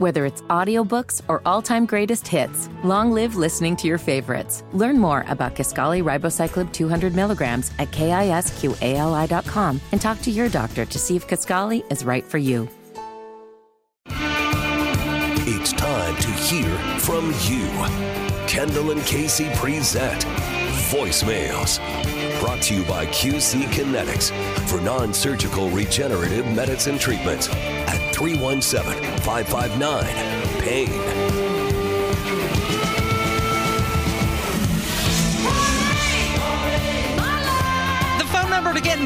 Whether it's audiobooks or all-time greatest hits, long live listening to your favorites. Learn more about Kisqali Ribociclib 200 milligrams at kisqali.com and talk to your doctor to see if Kisqali is right for you. It's time to hear from you. Kendall and Casey present voicemails. Brought to you by QC Kinetics for non surgical regenerative medicine treatments at 317 559 PAIN.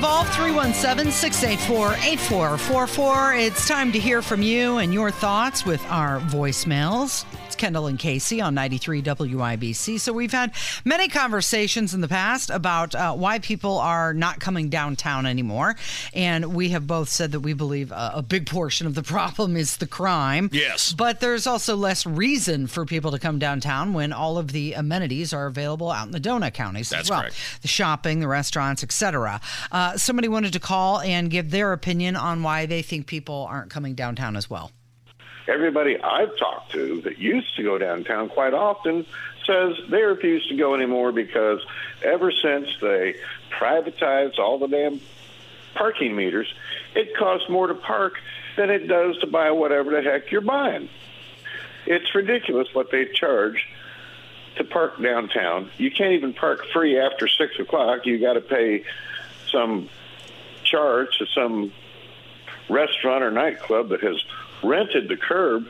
Involved 317 684 8444. It's time to hear from you and your thoughts with our voicemails. It's Kendall and Casey on 93 WIBC. So, we've had many conversations in the past about uh, why people are not coming downtown anymore. And we have both said that we believe a, a big portion of the problem is the crime. Yes. But there's also less reason for people to come downtown when all of the amenities are available out in the donut counties That's as well. correct. The shopping, the restaurants, etc. Uh, Uh, somebody wanted to call and give their opinion on why they think people aren't coming downtown as well. everybody I've talked to that used to go downtown quite often says they refuse to go anymore because ever since they privatized all the damn parking meters, it costs more to park than it does to buy whatever the heck you're buying. It's ridiculous what they charge to park downtown. You can't even park free after six o'clock. You got to pay some charge to some restaurant or nightclub that has rented the curb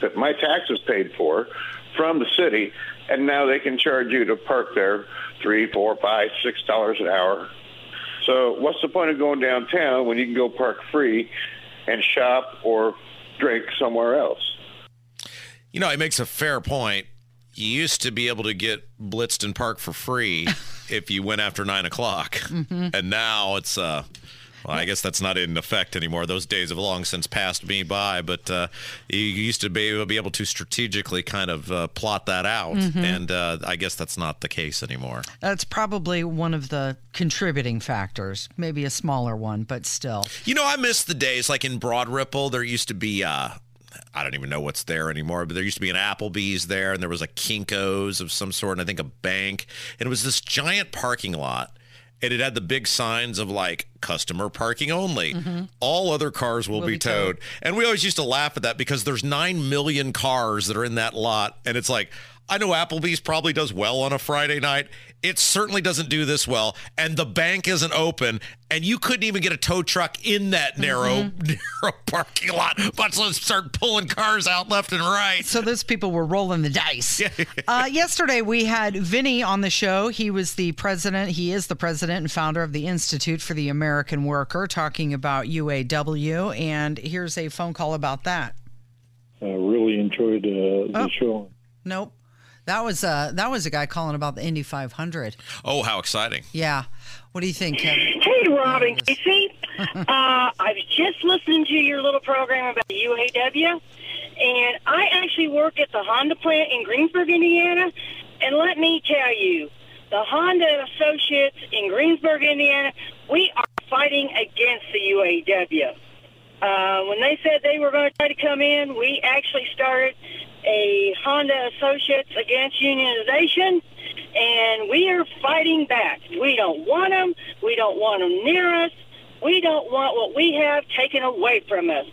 that my taxes paid for from the city, and now they can charge you to park there three, four, five, six dollars an hour. So what's the point of going downtown when you can go park free and shop or drink somewhere else? You know, it makes a fair point. You used to be able to get blitzed and park for free if you went after nine o'clock, and now it's uh. Well, I guess that's not in effect anymore. Those days have long since passed me by. But uh, you used to be able, be able to strategically kind of uh, plot that out, and uh, I guess that's not the case anymore. That's probably one of the contributing factors, maybe a smaller one, but still. You know, I miss the days like in Broad Ripple. There used to be, uh, I don't even know what's there anymore, but there used to be an Applebee's there, and there was a Kinko's of some sort, and I think a bank, and it was this giant parking lot. And it had the big signs of like customer parking only. Mm-hmm. All other cars will, be, be towed. towed. And we always used to laugh at that because there's 9 million cars that are in that lot. And it's like, I know Applebee's probably does well on a Friday night. It certainly doesn't do this well. And the bank isn't open. And you couldn't even get a tow truck in that narrow, narrow parking lot, much less start pulling cars out left and right. So those people were rolling the dice. uh, yesterday we had Vinny on the show. He was the president. He is the president and founder of the Institute for the American Worker, talking about UAW. And here's a phone call about that. I really enjoyed uh, the Oh. show. Nope, that was uh, that was a guy calling about the Indy 500. Oh, how exciting. Yeah, what do you think, Kevin? Hey, Robin Casey. uh, I was just listening to your little program about the UAW, and I actually work at the Honda plant in Greensburg, Indiana. And let me tell you, the Honda associates in Greensburg, Indiana, we are fighting against the UAW. Uh, when they said they were going to try to come in, we actually started a Honda Associates Against Unionization, and we are fighting back. We don't want them. We don't want them near us. We don't want what we have taken away from us.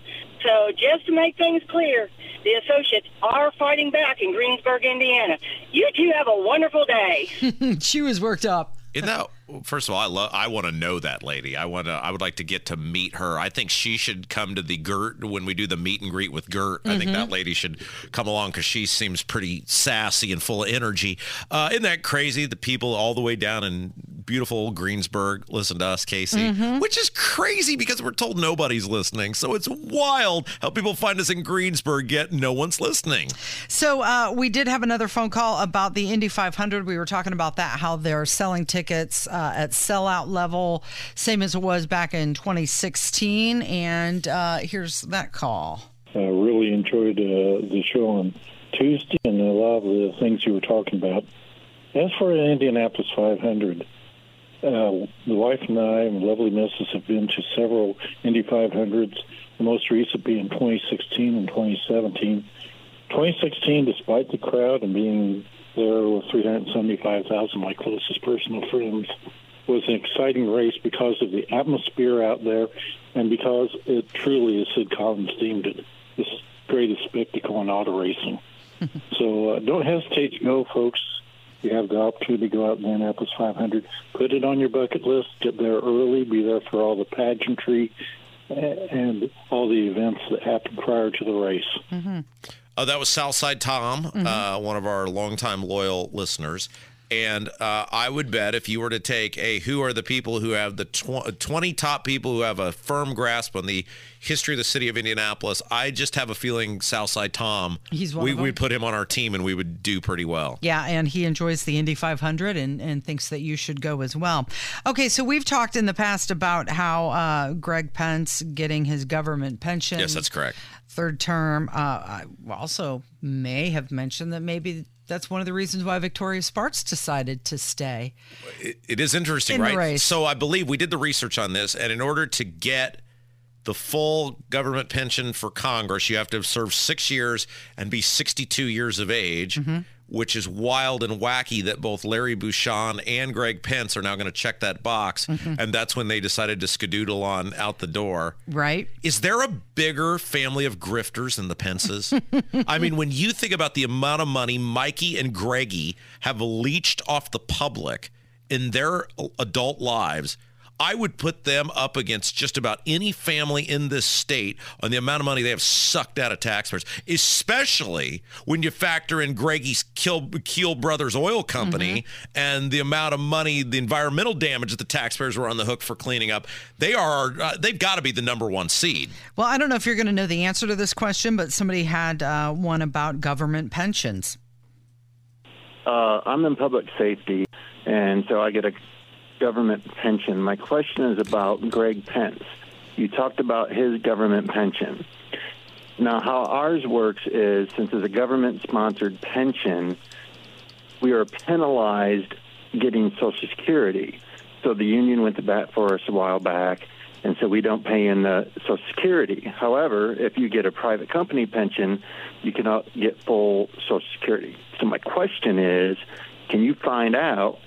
So just to make things clear, the associates are fighting back in Greensburg, Indiana. You two have a wonderful day. she was worked up. Isn't that first of all, I love. I want to know that lady. I want to. I would like to get to meet her. I think she should come to the Gert when we do the meet and greet with Gert. I think that lady should come along because she seems pretty sassy and full of energy. Uh, isn't that crazy? The people all the way down in beautiful Greensburg listen to us, Casey, which is crazy because we're told nobody's listening. So it's wild how people find us in Greensburg yet no one's listening. So uh, we did have another phone call about the Indy 500. We were talking about that, how they're selling tickets uh, at sellout level, same as it was back in 2016. And uh, here's that call. I really enjoyed uh, the show on Tuesday and a lot of the things you were talking about. As for the Indianapolis 500, Uh, the wife and I and lovely missus have been to several Indy 500s, the most recent being 2016 and 2017. 2016, despite the crowd and being there with 375,000 my closest personal friends, was an exciting race because of the atmosphere out there and because it truly, as Sid Collins deemed it, the greatest spectacle in auto racing. so uh, don't hesitate to go, folks. You have the opportunity to go out in the Indianapolis 500. Put it on your bucket list. Get there early. Be there for all the pageantry and all the events that happen prior to the race. Oh, that was Southside Tom, uh, one of our longtime loyal listeners. And uh, I would bet if you were to take a who are the people who have the tw- 20 top people who have a firm grasp on the history of the city of Indianapolis, I just have a feeling Southside Tom, He's one we would put him on our team and we would do pretty well. Yeah, and he enjoys the Indy 500 and, and thinks that you should go as well. Okay, so we've talked in the past about how uh, Greg Pence getting his government pension. Yes, that's correct. Third term. Uh, I also may have mentioned that maybe that's one of the reasons why Victoria Spartz decided to stay. It, it is interesting, In right? So I believe we did the research on this, and in order to get the full government pension for Congress, you have to have served six years and be 62 years of age, Mm-hmm. Which is wild and wacky that both Larry Bucshon and Greg Pence are now going to check that box. Mm-hmm. And that's when they decided to skedoodle on out the door. Right? Is there a bigger family of grifters than the Pences? I mean, when you think about the amount of money Mikey and Greggy have leached off the public in their adult lives, I would put them up against just about any family in this state on the amount of money they have sucked out of taxpayers, especially when you factor in Greggy's Kiel, Kiel Brothers Oil Company and the amount of money, the environmental damage that the taxpayers were on the hook for cleaning up. They are, uh, they've got to be the number one seed. Well, I don't know if you're going to know the answer to this question, but somebody had uh, one about government pensions. Uh, I'm in public safety, and so I get a government pension. My question is about Greg Pence. You talked about his government pension. Now, how ours works is since it's a government sponsored pension, we are penalized getting Social Security. So the union went to bat for us a while back, and so we don't pay in the Social Security. However, if you get a private company pension, you can uh, get full Social Security. So my question is, can you find out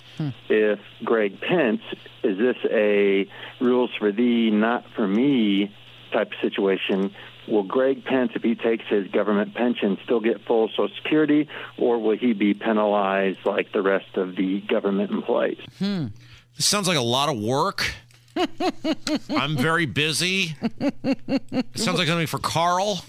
if Greg Pence is this a rules for thee, not for me type of situation? Will Greg Pence, if he takes his government pension, still get full Social Security, or will he be penalized like the rest of the government employees? Hmm. This sounds like a lot of work. I'm very busy. It sounds like something for Carl.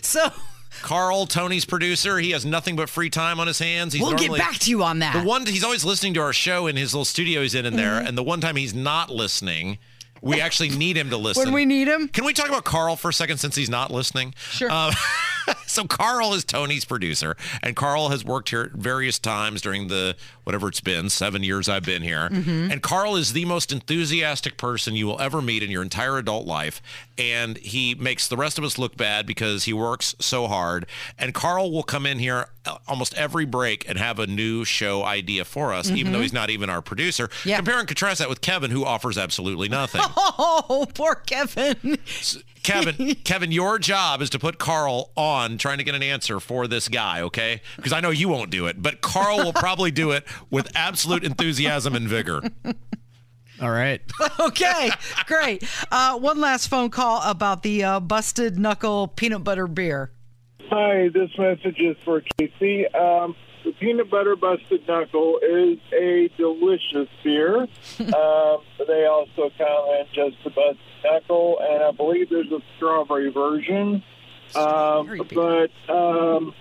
So Carl, Tony's producer, he has nothing but free time on his hands. He's we'll get back to you on that. The one he's always listening to our show in his little studio he's in in there, and the one time he's not listening, we actually need him to listen. when we need him. Can we talk about Carl for a second since he's not listening? Sure. Um, so Carl is Tony's producer, and Carl has worked here at various times during the whatever it's been seven years I've been here. Mm-hmm. And Carl is the most enthusiastic person you will ever meet in your entire adult life, and he makes the rest of us look bad because he works so hard. And Carl will come in here almost every break and have a new show idea for us, even though he's not even our producer. Yeah. Compare and contrast that with Kevin, who offers absolutely nothing. Oh, poor Kevin. Kevin, Kevin, your job is to put Carl on trying to get an answer for this guy, okay? Because I know you won't do it, but Carl will probably do it with absolute enthusiasm and vigor. All right. okay, great. Uh, one last phone call about the uh, busted knuckle peanut butter beer. Hi, this message is for Casey. Um, the peanut butter busted knuckle is a delicious beer. um, they also come in just the busted knuckle, and I believe there's a strawberry version. Um, but um,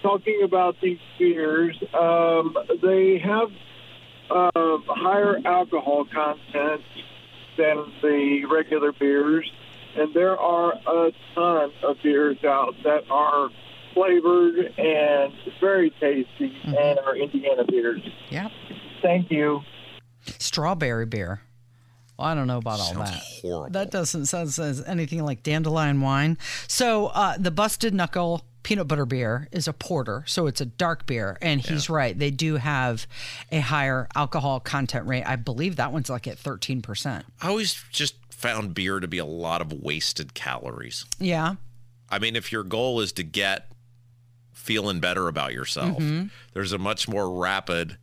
talking about these beers, um, they have uh, higher alcohol content than the regular beers, and there are a ton of beers out that are flavored and very tasty and are Indiana beers. Yeah, Thank you. strawberry beer. Well, I don't know about all Sounds that. horrible. That doesn't sound says anything like dandelion wine. So uh, the busted knuckle peanut butter beer is a porter, so it's a dark beer. And he's right; they do have a higher alcohol content rate. I believe that one's like at thirteen percent. I always just found beer to be a lot of wasted calories. Yeah, I mean, if your goal is to get feeling better about yourself, Mhm. there's a much more rapid,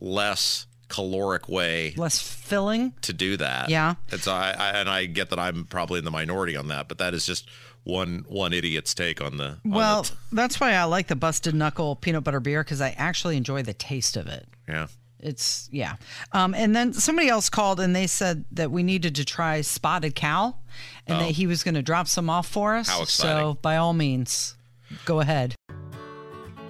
less caloric way less filling. to do that. Yeah. And so I, I and I get that I'm probably in the minority on that, but that is just one one idiot's take on the on Well, the- that's why I like the busted knuckle peanut butter beer because I actually enjoy the taste of it. yeah. It's yeah. Um, and then somebody else called and they said that we needed to try spotted cow and that he was going to drop some off for us. How So by all means, go ahead.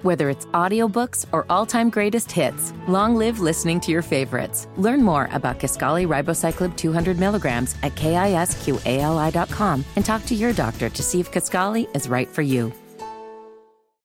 Whether it's audiobooks or all-time greatest hits, long live listening to your favorites. Learn more about Kisqali Ribociclib 200 milligrams at kisqali.com and talk to your doctor to see if Kisqali is right for you.